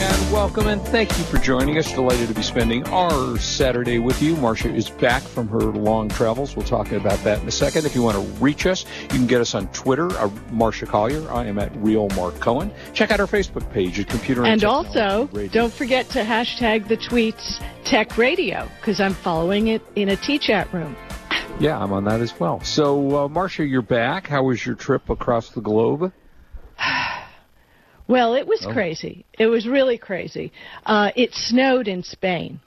And welcome and thank you for joining us. Delighted to be spending our Saturday with you. Marcia is back from her long travels. We'll talk about that in a second. If you want to reach us, you can get us on Twitter, uh, Marcia Collier. I am at Real Mark Cohen. Check out our Facebook page at Computer and, And also, Radio. don't forget to hashtag the tweets Tech Radio because I'm following it in a T chat room. Yeah, I'm on that as well. So, uh, Marcia, you're back. How was your trip across the globe? Well, it Oh. was crazy. It was really crazy. Uh, it snowed in Spain.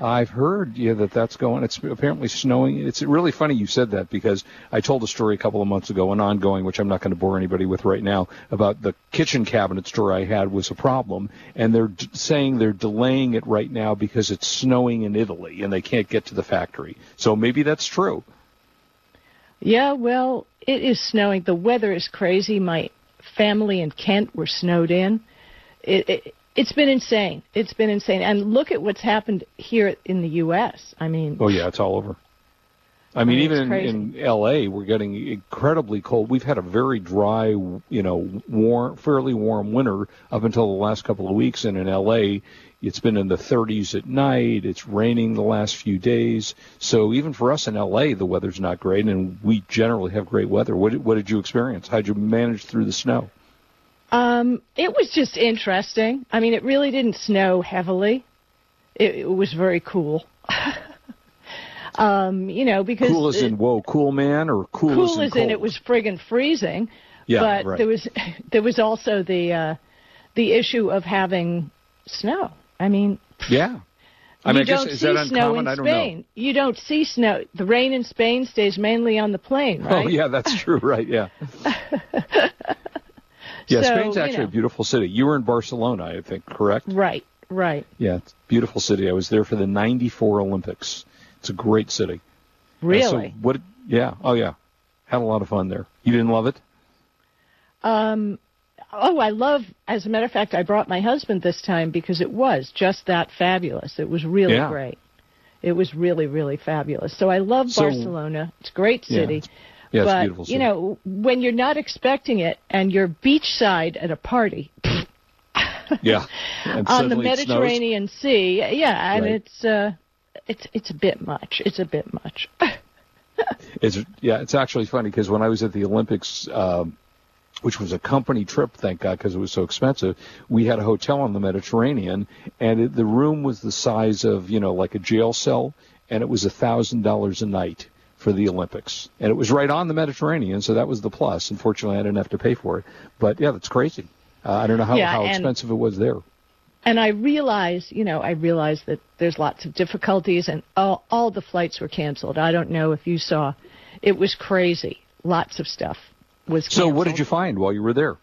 I've heard yeah that that's going. It's apparently snowing. It's really funny you said that because I told a story a couple of months ago, an ongoing, which I'm not going to bore anybody with right now, about the kitchen cabinet store I had was a problem, and they're d- saying they're delaying it right now because it's snowing in Italy and they can't get to the factory. So maybe that's true. Yeah, well, it is snowing. The weather is crazy. My family in Kent were snowed in. It, it, it's been insane. It's been insane. And look at what's happened here in the U.S. I mean, Oh yeah, it's all over. I mean, mean, even in, in L.A., we're getting incredibly cold. We've had a very dry, you know, warm, fairly warm winter up until the last couple of weeks, and in L.A., it's been in the 30s at night. It's raining the last few days. So even for us in L.A., the weather's not great, and we generally have great weather. What did, what did you experience? How'd you manage through the snow? Um, it was just interesting. I mean, it really didn't snow heavily. It, it was very cool. um, you know, because Cool as it- in whoa, cool man, or cool, cool as as in in it was friggin' freezing. Yeah, but right. there was there was also the uh, the issue of having snow. I mean, Yeah. I you mean, I guess, don't is see that snow uncommon? in Spain. You don't see snow. The rain in Spain stays mainly on the plain, right? Oh yeah, that's true. Right? Yeah. yeah, So, Spain's you actually know. a beautiful city. You were in Barcelona, I think, correct? Right, right. Yeah, it's a beautiful city. I was there for the '94 Olympics. It's a great city. Uh, Really. so what? Yeah. Oh yeah. Had a lot of fun there. You didn't love it? Um, oh, I love. As a matter of fact, I brought my husband this time because it was just that fabulous. It was really Yeah. great. It was really, really fabulous. So I love So- Barcelona. It's a great Yeah, city. it's- Yeah, it's but a beautiful city. you know, when you're not expecting it and you're beachside at a party yeah. On the suddenly it snows. Mediterranean Sea, yeah, and Right. it's uh, it's it's a bit much. It's a bit much. It's yeah, it's actually funny because when I was at the Olympics, um, which was a company trip, thank God, because it was so expensive, we had a hotel on the Mediterranean, and it, the room was the size of you know like a jail cell, and it was a thousand dollars a night for the Olympics, and it was right on the Mediterranean, so that was the plus. Unfortunately, I didn't have to pay for it, but yeah, that's crazy. Uh, I don't know how, Yeah, how expensive it was there. And I realize, you know, I realize that there's lots of difficulties, and all, all the flights were canceled. I don't know if you saw, it was crazy. Lots of stuff was. So, what did you find while you were there?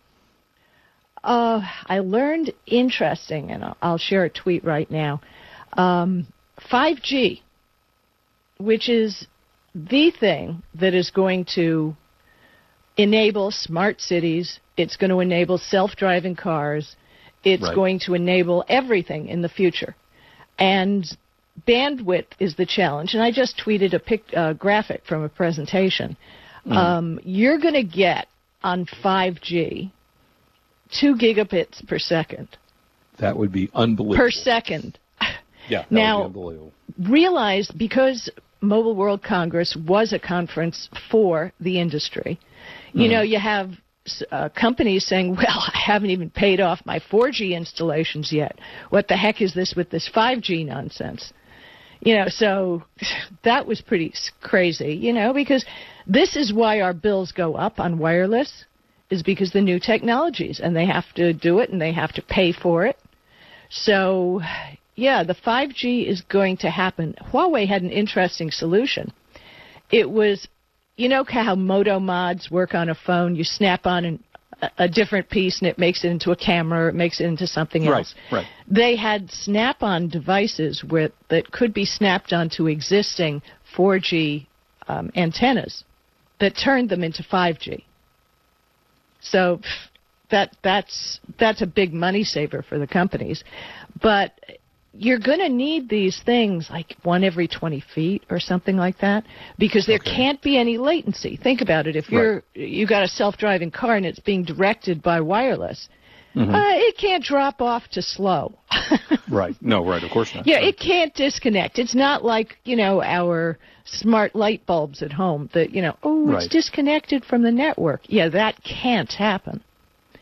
Uh, I learned interesting, and I'll, I'll share a tweet right now. Um, 5G, which is the thing that is going to enable smart cities. It's going to enable self-driving cars. It's Right. going to enable everything in the future. And bandwidth is the challenge. And I just tweeted a pic, uh, graphic from a presentation. Um, you're going to get on 5G two gigabits per second. That would be unbelievable. Per second. yeah, that Now- would be unbelievable. Realized because Mobile World Congress was a conference for the industry, you know, you have uh, companies saying, well, I haven't even paid off my 4G installations yet. What the heck is this with this 5G nonsense? You know, so that was pretty crazy, you know, because this is why our bills go up on wireless, is because the new technologies, and they have to do it and they have to pay for it. So, yeah, the 5G is going to happen. Huawei had an interesting solution. It was, you know how Moto mods work on a phone? You snap on an, a, different piece and it makes it into a camera, or it makes it into something else. right. right. They had snap-on devices where, that could be snapped onto existing 4G um, antennas that turned them into 5G. So that that's that's a big money saver for the companies. But you're going to need these things like one every 20 feet or something like that because there Okay. can't be any latency. Think about it. If you're you got a self-driving car and it's being directed by wireless, Mm-hmm. uh, it can't drop off to slow. Right. No, right. Of course not. Yeah, Right. it can't disconnect. It's not like, you know, our smart light bulbs at home that, you know, oh, it's disconnected from the network. Yeah, that can't happen.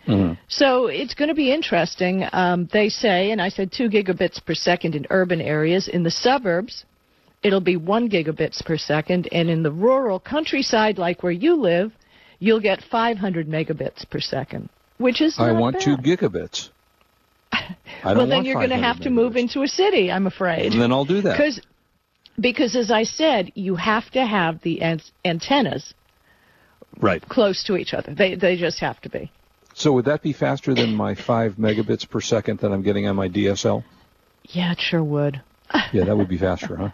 Mhm. So it's going to be interesting. Um, they say, and I said two gigabits per second in urban areas. In the suburbs, it'll be one gigabits per second. And in the rural countryside, like where you live, you'll get 500 megabits per second, which is I want bad. two gigabits. I well, then you're going to 500 have to move into a city, I'm afraid. And then I'll do that. Because, because as I said, you have to have the an- antennas Right. close to each other. They they just have to be. So would that be faster than my five megabits per second that I'm getting on my DSL? Yeah, it sure would. Yeah, that would be faster, huh?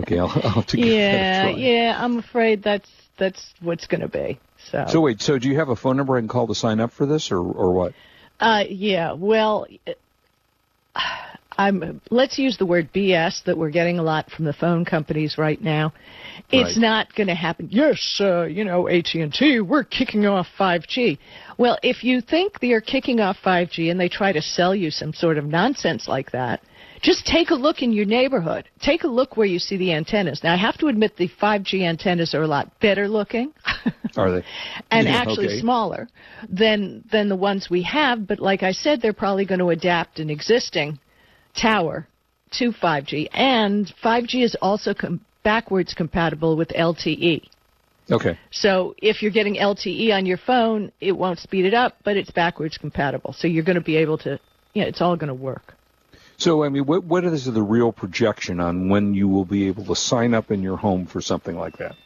Okay, I'll, I'll have to give Yeah, that a try. yeah. I'm afraid that's that's what's going to be. So, So wait, so do you have a phone number I can call to sign up for this, or or what? uh, yeah. Well, I'm. Let's use the word BS that we're getting a lot from the phone companies right now. It's Right. not going to happen. Yes, uh, you know, AT and T, we're kicking off 5G. Well, if you think they're kicking off 5G and they try to sell you some sort of nonsense like that, just take a look in your neighborhood. Take a look where you see the antennas. Now, I have to admit the 5G antennas are a lot better looking. Are they? and Yeah, actually okay. smaller than than the ones we have. But like I said, they're probably going to adapt an existing tower to 5G, and 5G is also com- backwards compatible with LTE. Okay. So if you're getting LTE on your phone, it won't speed it up, but it's backwards compatible. So you're going to be able to, yeah, it's all going to work. So I mean, what what is the real projection on when you will be able to sign up in your home for something like that?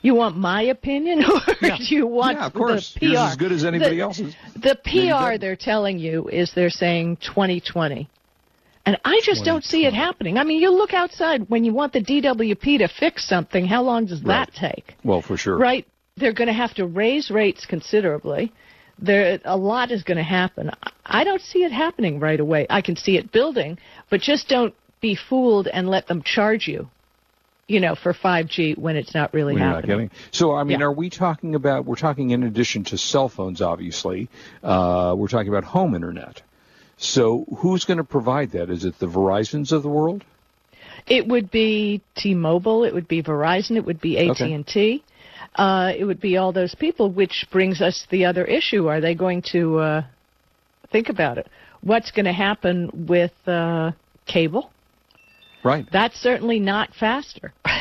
You want my opinion, or do you want yeah, of course. the PR? Yours as good as anybody The- else's. The PR they're telling you is they're saying 2020. And I just don't see it happening. I mean, you look outside when you want the DWP to fix something, how long does that take? Well, for sure. Right? They're going to have to raise rates considerably. There a lot is going to happen. I- don't see it happening right away. I can see it building, but just don't be fooled and let them charge you, you know, for 5G when it's not really When not happening. getting. So I mean, Yeah. are we talking about? We're talking in addition to cell phones, obviously. Uh, we're talking about home internet. So who's going to provide that? Is it the Verizons of the world? It would be T-Mobile, it would be Verizon, it would be AT&T. Uh, it would be all those people, which brings us to the other issue. Are they going to uh, think about it? What's going to happen with uh, cable? Right. That's certainly not faster.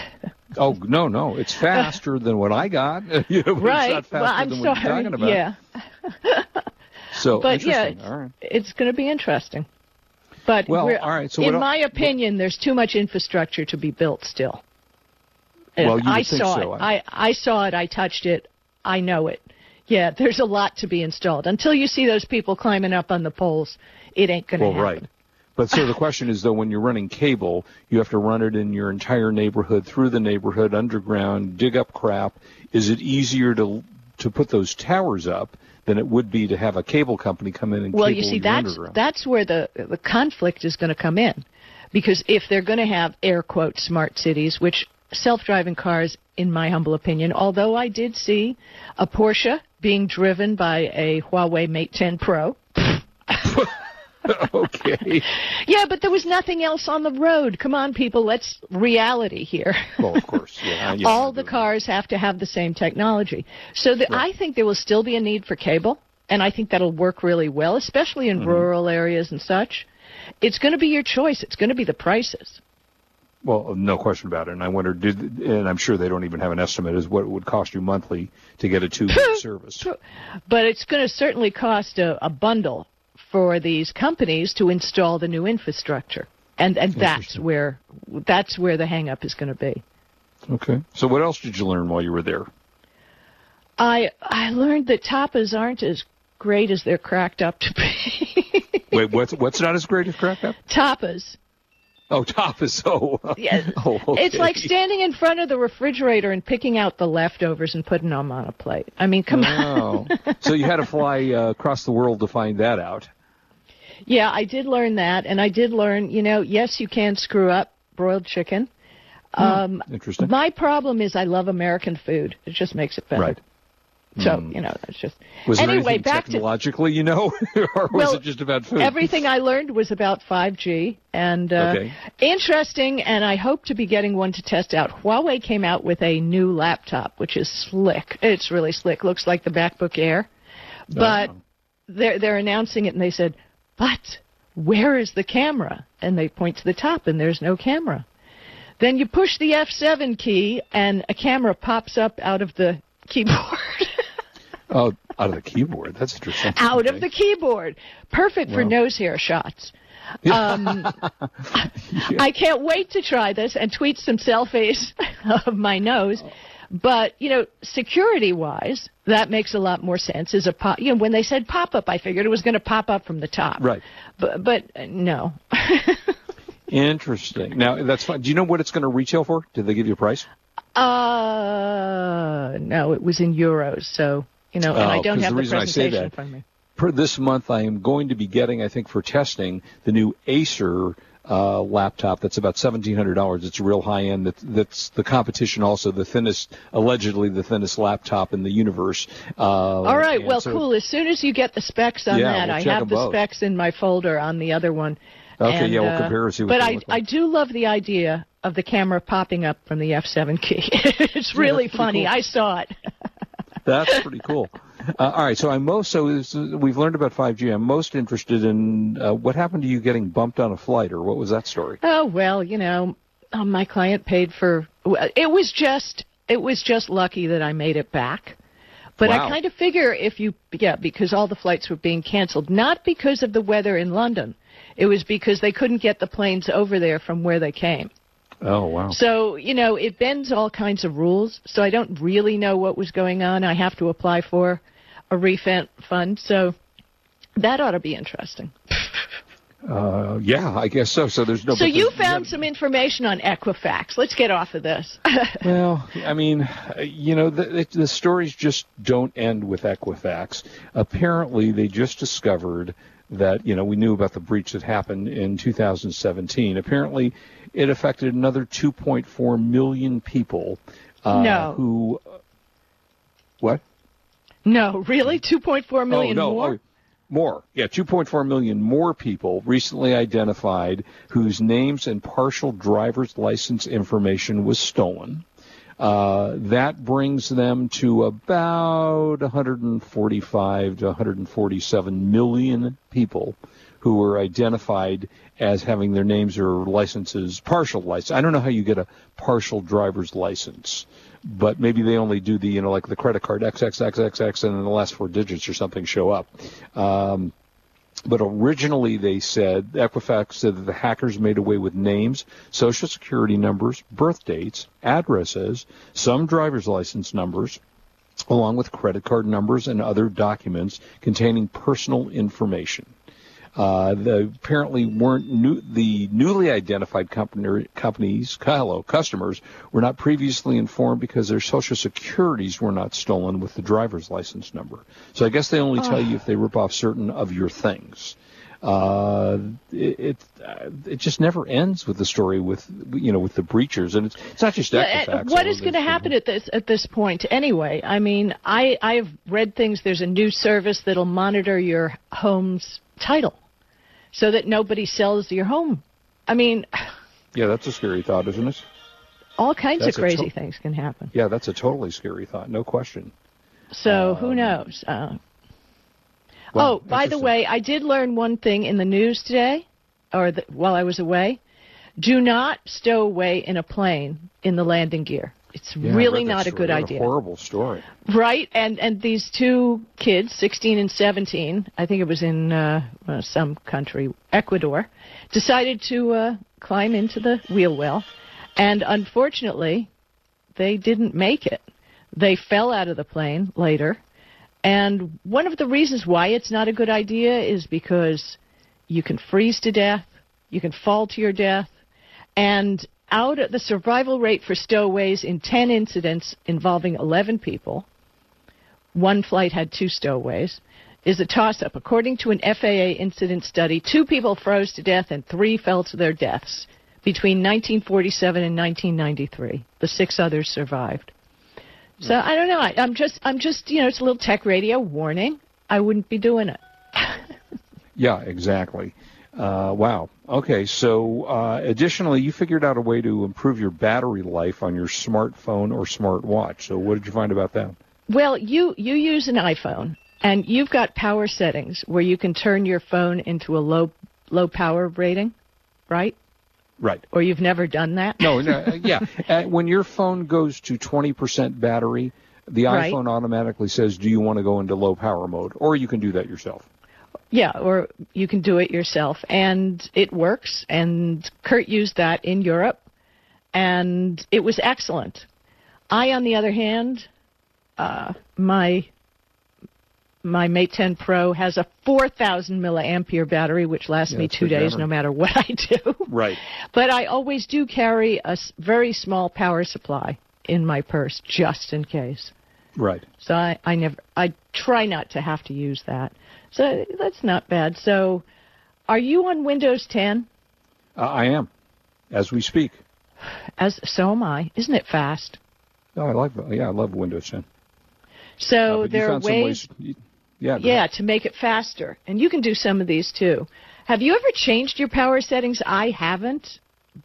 Oh no, no, it's faster than what I got. Right. Not faster well, I'm than what sorry. you're talking about. Yeah. So But yeah, right. it's going to be interesting. But Well, all right, so in my opinion, there's too much infrastructure to be built still. Well, you I saw so. it. I, I saw it. I touched it. I know it. Yeah, there's a lot to be installed. Until you see those people climbing up on the poles, it ain't going to Well, happen. right. But so the question is, though, when you're running cable, you have to run it in your entire neighborhood, through the neighborhood, underground, dig up crap. Is it easier to to put those towers up than it would be to have a cable company come in and Well, you see, that's underground? that's where the the conflict is going to come in, because if they're going to have air quote smart cities, which self-driving cars, in my humble opinion, although I did see a Porsche being driven by a Huawei Mate 10 Pro. okay. Yeah, but there was nothing else on the road. Come on, people, let's reality here. Well, of course. Yeah. yeah All the cars have to have the same technology. So the, I think there will still be a need for cable, and I think that'll work really well, especially in mm-hmm. rural areas and such. It's going to be your choice. It's going to be the prices. Well, no question about it. And I wonder, did and I'm sure they don't even have an estimate as what it would cost you monthly to get a two gig service. But it's going to certainly cost a, a bundle for these companies to install the new infrastructure. And and that's where that's where the hang up is going to be. Okay. So what else did you learn while you were there? I I learned that tapas aren't as great as they're cracked up to be. Wait, what's what's not as great as cracked up? tapas. Oh, top is so. Yeah, oh, okay. it's like standing in front of the refrigerator and picking out the leftovers and putting them on a plate. I mean, come oh. on. so you had to fly uh, across the world to find that out. Yeah, I did learn that, and I did learn. You know, yes, you can screw up broiled chicken. Um, Interesting. my problem is I love American food. It just makes it better. Right. So you know, that's just. Was there anyway, anything back to technologically, you know, or was Well, it just about food? everything I learned was about 5G, and uh, Okay. interesting. And I hope to be getting one to test out. Huawei came out with a new laptop, which is slick. It's really slick. Looks like the MacBook Air, but Oh. they're they're announcing it, and they said, "But where is the camera?" And they point to the top, and there's no camera. Then you push the F7 key, and a camera pops up out of the keyboard. Oh, out of the keyboard. That's interesting. out of the keyboard. Perfect for nose hair shots. Um, I can't wait to try this and tweet some selfies of my nose. But you know, security-wise, that makes a lot more sense. As a pop, you know, when they said pop-up, I figured it was going to pop up from the top. Right. But but uh, no. Interesting. Now that's fine. Do you know what it's going to retail for? Did they give you a price? uh, no, it was in euros. So you know, and Oh, I don't 'cause have the the, reason I say presentation in front of me. Per this month, I am going to be getting, I think, for testing, the new Acer uh, laptop. That's about seventeen hundred dollars. It's real high end. That, that's the competition. Also, the thinnest, allegedly the thinnest laptop in the universe. Uh, All right, well, so- cool. As soon as you get the specs on Yeah, that, we'll I have the both. specs in my folder on the other one. Okay, And, yeah, we'll uh, compare and see But I, I do love the idea of the camera popping up from the F7 key. it's really pretty funny. cool. I saw it. That's pretty cool. Uh, all right, so I'm most so is- we've learned about 5G. I'm most interested in uh, what happened to you getting bumped on a flight, or what was that story? Oh well, you know, um, my client paid for. It was just, it was just lucky that I made it back. But Wow. I kind of figure if you, yeah, because all the flights were being canceled, not because of the weather in London. It was because they couldn't get the planes over there from where they came. Oh wow. So, you know, it bends all kinds of rules. So I don't really know what was going on. I have to apply for a refund fund. So that ought to be interesting. Uh, yeah, I guess so. So there's no. So you found some information on Equifax. Let's get off of this. Well, I mean, you know, the, the, the stories just don't end with Equifax. Apparently, they just discovered that, you know, we knew about the breach that happened in 2017. Apparently, it affected another 2.4 million people. Uh, No. Who. What? no, really? 2.4 million oh, no. more? Oh, more. Yeah, 2.4 million more people recently identified whose names and partial driver's license information was stolen. Uh, that brings them to about 145 to 147 million people who were identified as having their names or licenses partial license. I don't know how you get a partial driver's license, but maybe they only do the you know like the credit card XXXXX and then the last four digits or something show up. Um, but originally they said Equifax said that the hackers made away with names, social security numbers, birth dates, addresses, some driver's license numbers, along with credit card numbers and other documents containing personal information. Uh, the apparently weren't new, the newly identified company, companies, hello, customers were not previously informed because their social securities were not stolen with the driver's license number. So I guess they only tell you if they rip off certain of your things. Uh, it it, uh, it just never ends with the story with you know with the breachers, and it's, it's not just Yeah, Equifax. uh, what is going to happen at this at this point anyway? I mean, I I've read things. There's a new service that'll monitor your home's title, so that nobody sells your home. I mean, Yeah, that's a scary thought, isn't it? all kinds That's of crazy to- things can happen. Yeah, that's a totally scary thought, no question. So who knows? Uh, Well, oh, by the way, I did learn one thing in the news today, or the, while I was away. Do not stow away in a plane in the landing gear. It's Yeah, really not a good idea. horrible story. Right, and and these two kids, 16 and 17, I think it was in uh, uh, some country, Ecuador, decided to uh, climb into the wheel well, and unfortunately, they didn't make it. They fell out of the plane later, and one of the reasons why it's not a good idea is because you can freeze to death, you can fall to your death. And out of the survival rate for stowaways in 10 incidents involving 11 people, one flight had two stowaways, is a toss up. According to an FAA incident study, two people froze to death and three fell to their deaths between 1947 and 1993. The six others survived. So I don't know. I, I'm just, I'm just, you know, it's a little tech radio warning. I wouldn't be doing it. Yeah, exactly. Uh, wow. Okay, so uh, additionally, you figured out a way to improve your battery life on your smartphone or smartwatch. So what did you find about that? Well, you you use an iPhone, and you've got power settings where you can turn your phone into a low low power rating, right? Right. Or you've never done that? No, no uh, yeah. Uh, when your phone goes to 20% battery, the Right. iPhone automatically says, "Do you want to go into low power mode?" Or you can do that yourself. Yeah, or you can do it yourself, and it works. And Kurt used that in Europe, and it was excellent. I, on the other hand, uh, my my Mate 10 Pro has a 4,000 milliampere battery, which lasts Yeah, me two days no matter what I do. Right. But I always do carry a very small power supply in my purse just in case. Right. So I, I never, I try not to have to use that. So that's not bad. So are you on Windows 10? Uh, I am, as we speak. As so am I. Isn't it fast? No, I like. Yeah, I love Windows 10. So Uh, there are ways, ways. Yeah. yeah, to make it faster. And you can do some of these too. Have you ever changed your power settings? I haven't,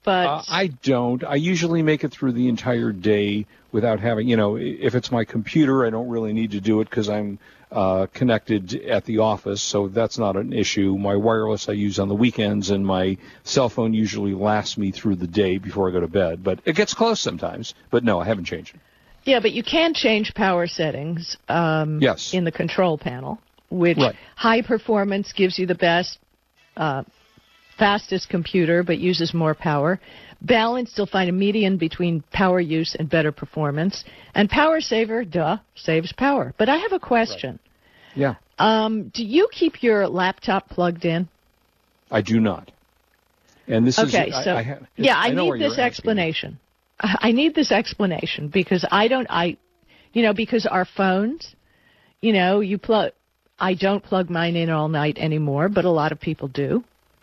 but Uh, I don't. I usually make it through the entire day without having, you know, if it's my computer, I don't really need to do it because I'm uh, connected at the office, so that's not an issue. My wireless I use on the weekends, and my cell phone usually lasts me through the day before I go to bed. But it gets close sometimes. But no, I haven't changed it. Yeah, but you can change power settings um, Yes. in the control panel, which Right. high performance gives you the best, uh, fastest computer, but uses more power. Balanced, you'll find a median between power use and better performance. And power saver, duh, saves power. But I have a question. Yeah, Um, do you keep your laptop plugged in? I do not. And this Okay, is I- so I, ha- yeah, I, where need this explanation. I I need this explanation because I don't. I, you know, because our phones, you know, you plug. I don't plug mine in all night anymore, but a lot of people do.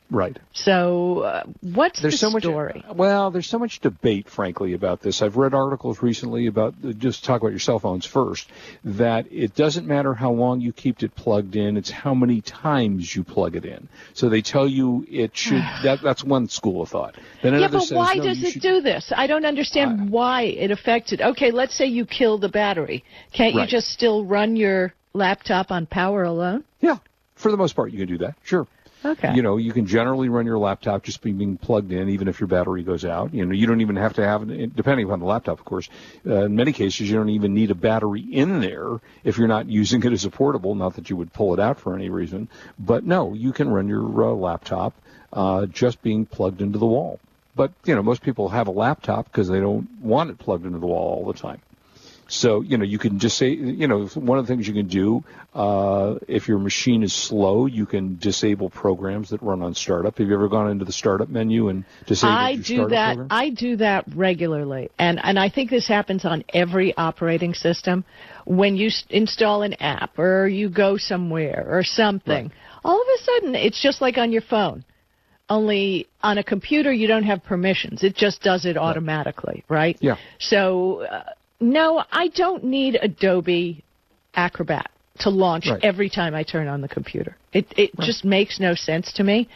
Right. So, uh, what's there's the so story? much well there's so much debate frankly about this i've read articles recently about just talk about your cell phones first that it doesn't matter how long you keep it plugged in it's how many times you plug it in so they tell you it should that that's one school of thought then yeah, but says, why no, does it should- do this? I don't understand why it affects it. Okay, let's say you kill the battery. Can't you just still run your laptop on power alone? yeah for the most part you can do that sure Okay. You know, you can generally run your laptop just being, plugged in, even if your battery goes out. You know, you don't even have to have, depending upon the laptop, of course. Uh, in many cases, you don't even need a battery in there if you're not using it as a portable. Not that you would pull it out for any reason, but no, you can run your uh, laptop uh, just being plugged into the wall. But you know, most people have a laptop because they don't want it plugged into the wall all the time. So, you know, you can just say, you know, one of the things you can do, uh, if your machine is slow, you can disable programs that run on startup. Have you ever gone into the startup menu and disabled I do startup that. program? I do that regularly, and and I think this happens on every operating system. When you s- install an app or you go somewhere or something, all of a sudden it's just like on your phone. Only on a computer you don't have permissions; it just does it automatically, right? Yeah. So uh, no, I don't need Adobe Acrobat to launch Right. every time I turn on the computer. It it just makes no sense to me.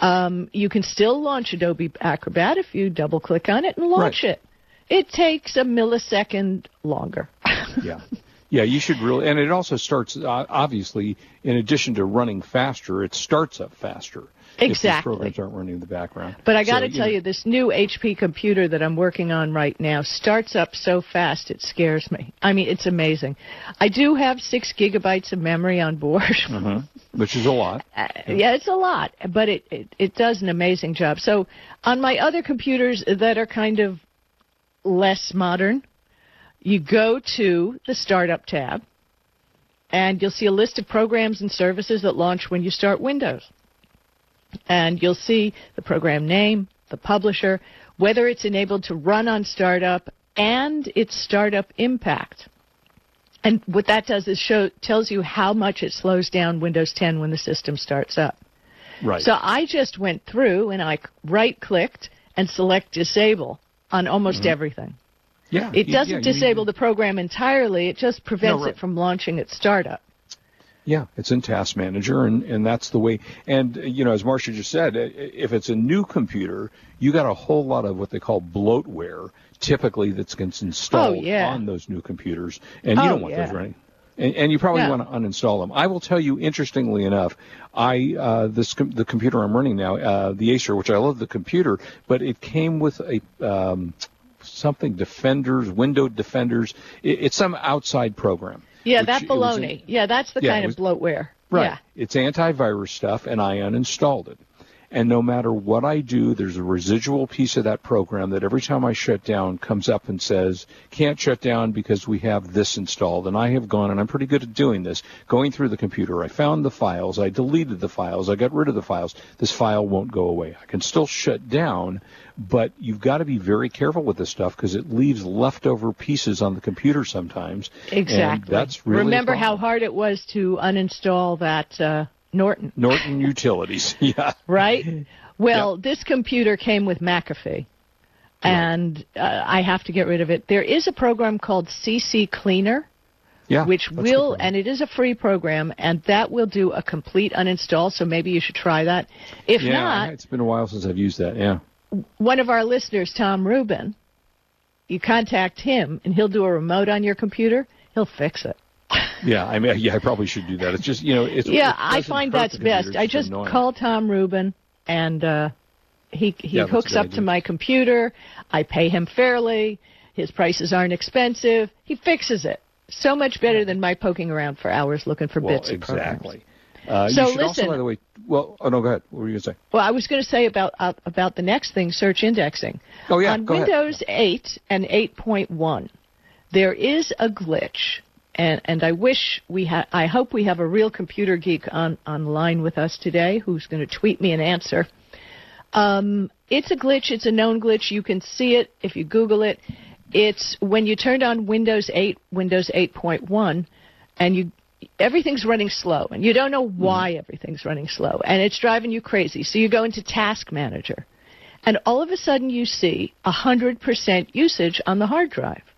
Um, you can still launch Adobe Acrobat if you double click on it and launch Right. it. It takes a millisecond longer. yeah. Yeah, you should really, and it also starts, uh, obviously, in addition to running faster, it starts up faster. Exactly. programs aren't running in the background. But I got to So, tell know, you, this new HP computer that I'm working on right now starts up so fast it scares me. I mean, it's amazing. I do have six gigabytes of memory on board. uh-huh, which is a lot. Uh, yeah, it's a lot, but it, it it does an amazing job. So on my other computers that are kind of less modern, you go to the startup tab and you'll see a list of programs and services that launch when you start Windows. And you'll see the program name, the publisher, whether it's enabled to run on startup, and its startup impact. And what that does is show tells you how much it slows down Windows 10 when the system starts up. Right. So I just went through and I right clicked and select disable on almost mm-hmm. everything. yeah. It doesn't yeah, you- disable the program entirely, it just prevents right. it from launching at startup. Yeah, it's in Task Manager, and, and that's the way. And you know, as Marcia just said, if it's a new computer, you got a whole lot of what they call bloatware, typically that's gets installed Oh, yeah. on those new computers, and you Oh, don't want yeah. those running. And, and you probably Yeah. want to uninstall them. I will tell you, interestingly enough, I uh, this com- the computer I'm running now, uh, the Acer, which I love the computer, but it came with a um, something Defenders, Window Defenders. It, it's some outside program. Yeah, that was baloney. yeah, that's the Yeah, kind it of bloatware. Right. Yeah. It's antivirus stuff, and I uninstalled it. And no matter what I do, there's a residual piece of that program that every time I shut down comes up and says, can't shut down because we have this installed. And I have gone, and I'm pretty good at doing this, going through the computer. I found the files. I deleted the files. I got rid of the files. This file won't go away. I can still shut down, but you've got to be very careful with this stuff because it leaves leftover pieces on the computer sometimes. Exactly. that's really Remember how hard it was to uninstall that uh, Norton, Norton Utilities. yeah. right? Well, this computer came with McAfee, and uh, I have to get rid of it. There is a program called CC Cleaner, Yeah. which will, and it is a free program, and that will do a complete uninstall. So maybe you should try that. If yeah, not, it's been a while since I've used that. Yeah. one of our listeners, Tom Rubin, you contact him, and he'll do a remote on your computer. He'll fix it. Yeah, I mean, yeah, I probably should do that. It's just, you know, it's Yeah, it I find that's best. I just annoying. call Tom Rubin, and uh, he he Yeah, hooks up idea. to my computer. I pay him fairly. His prices aren't expensive. He fixes it. So much better than my poking around for hours looking for Well, bits exactly. Uh, So you should also, listen- by the way, well, oh no, go ahead. What were you gonna say? Well, I was going to say about uh, about the next thing, search indexing. Oh, yeah, On go ahead. Windows 8 and 8.1, there is a glitch, and and I wish we had. I hope we have a real computer geek on online with us today who's going to tweet me an answer. Um, it's a glitch. It's a known glitch. You can see it if you Google it. It's when you turned on Windows 8, Windows 8.1, and you everything's running slow, and you don't know why everything's running slow, and it's driving you crazy. So you go into Task Manager, and all of a sudden you see 100% usage on the hard drive.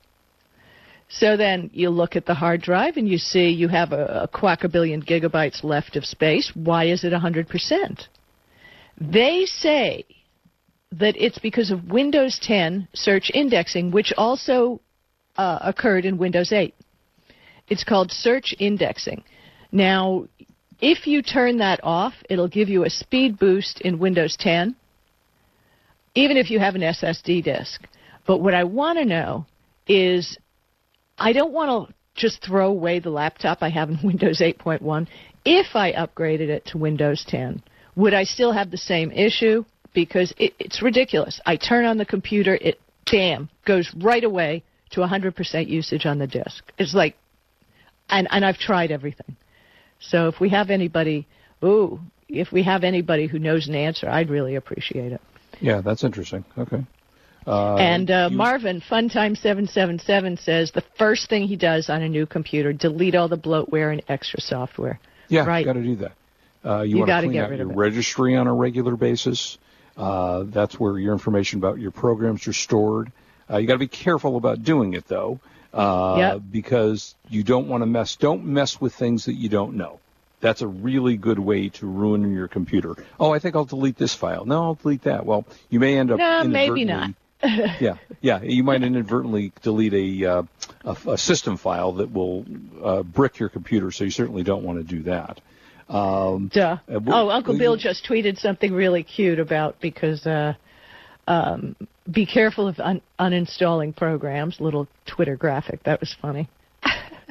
So then you look at the hard drive and you see you have a, a quackabillion gigabytes left of space. Why is it 100%? They say that it's because of Windows 10 search indexing, which also uh, occurred in Windows 8. It's called search indexing. Now, if you turn that off, it'll give you a speed boost in Windows 10, even if you have an SSD disk. But what I want to know is I don't want to just throw away the laptop I have in Windows 8.1. If I upgraded it to Windows 10, would I still have the same issue? Because it, it's ridiculous. I turn on the computer, it bam goes right away to 100% usage on the disk. It's like, and and I've tried everything. So if we have anybody, ooh, if we have anybody who knows an answer, I'd really appreciate it. Yeah, that's interesting. Okay. Uh, And uh, you- Marvin, Funtime777 says the first thing he does on a new computer, delete all the bloatware and extra software. Yeah, right. got to do that. Uh, you You want to get out rid your it. registry on a regular basis. Uh, that's where your information about your programs are stored. Uh, you got to be careful about doing it though, uh, Yep. because you don't want to mess. Don't mess with things that you don't know. That's a really good way to ruin your computer. Oh, I think I'll delete this file. No, I'll delete that. Well, you may end up. No, maybe inadvertently- yeah, yeah. You might inadvertently delete a, uh, a, a system file that will uh, brick your computer, so you certainly don't want to do that. Um, Duh. Uh, oh, Uncle Bill just tweeted something really cute about because uh, um, be careful of un- uninstalling programs. Little Twitter graphic. That was funny.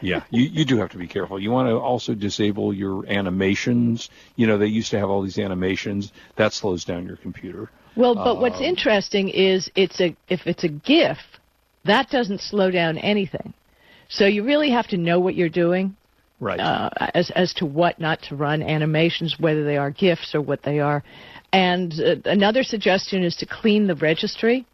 Yeah, you, you do have to be careful. You want to also disable your animations. You know, they used to have all these animations. That slows down your computer. Well, but what's Um, interesting is it's a if it's a GIF, that doesn't slow down anything. So you really have to know what you're doing Right. uh, as as to what not to run animations, whether they are GIFs or what they are. And uh, another suggestion is to clean the registry.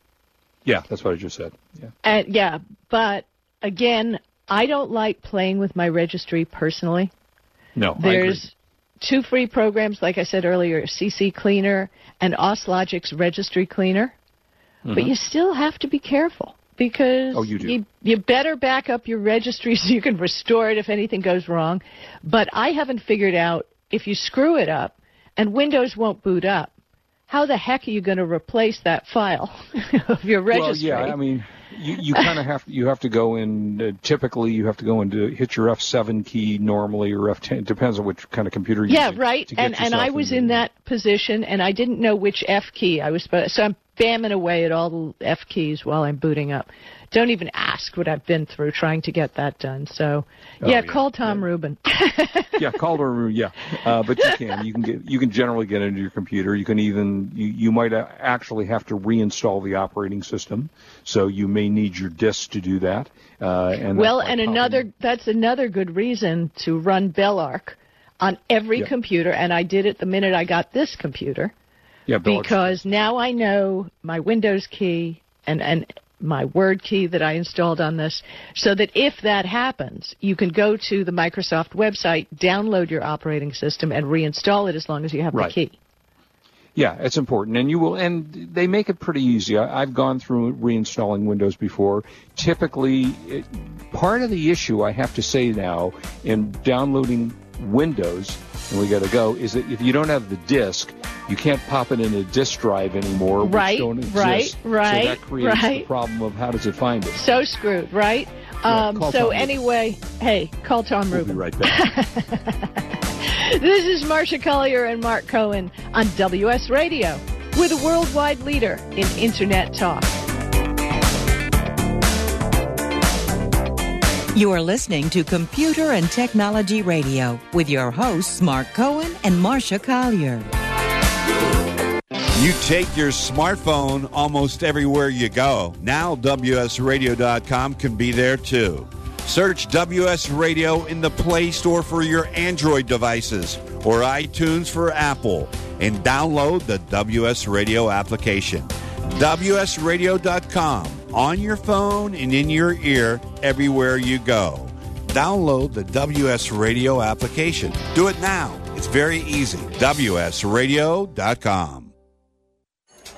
Yeah, that's what I just said. Yeah. And yeah, but again, I don't like playing with my registry personally. No, There's two free programs, like I said earlier, CC Cleaner and Auslogics Registry Cleaner. But you still have to be careful because Mm-hmm. Oh, you. You, you better back up your registry so you can restore it if anything goes wrong. But I haven't figured out if you screw it up and Windows won't boot up, how the heck are you going to replace that file of your registry? Well, yeah, I mean, you, you kind of have you have to go in. Uh, typically, you have to go into hit your F7 key normally or F10. It depends on which kind of computer you Yeah, right. And and I was into in that position, and I didn't know which F key I was supposed. So I'm bamming away at all the F keys while I'm booting up. Don't even ask what I've been through trying to get that done. So Oh, yeah, yeah. call Tom Rubin. yeah, Calder, yeah, uh, but you can you can get you can generally get into your computer. You can even you, you might actually have to reinstall the operating system, so you may need your disk to do that. Uh, and well, and another that's another good reason to run Belarc on every Yeah. computer, and I did it the minute I got this computer. Yeah, because now I know my Windows key and, and my Word key that I installed on this, so that if that happens, you can go to the Microsoft website, download your operating system, and reinstall it as long as you have Right. the key. Yeah, it's important, and you will, and they make it pretty easy. I, I've gone through reinstalling Windows before. Typically, it, part of the issue I have to say now in downloading Windows, and we got to go, is that if you don't have the disk, you can't pop it in a disk drive anymore. which Right, don't exist. right, So that creates the problem of how does it find it. So screwed, right? Yeah, um, so Tom Rubin. anyway, hey, call Tom We'll be Rubin. right back. This is Marcia Collier and Mark Cohen on WS Radio. We're the worldwide leader in Internet talk. You are listening to Computer and Technology Radio with your hosts, Mark Cohen and Marcia Collier. You take your smartphone almost everywhere you go. Now, WSRadio.com can be there too. Search WS Radio in the Play Store for your Android devices or iTunes for Apple and download the WS Radio application. WSRadio.com on your phone and in your ear everywhere you go. Download the WS Radio application. Do it now. It's very easy. WSRadio.com.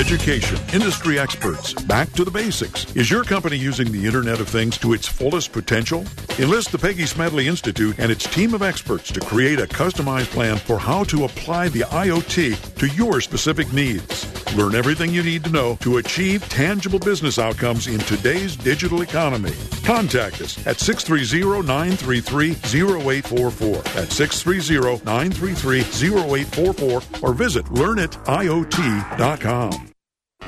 Education, industry experts, back to the basics. Is your company using the Internet of Things to its fullest potential? Enlist the Peggy Smedley Institute and its team of experts to create a customized plan for how to apply the IoT to your specific needs. Learn everything you need to know to achieve tangible business outcomes in today's digital economy. Contact us at 630-933-0844. That's 630-933-0844 or visit learnitiot.com.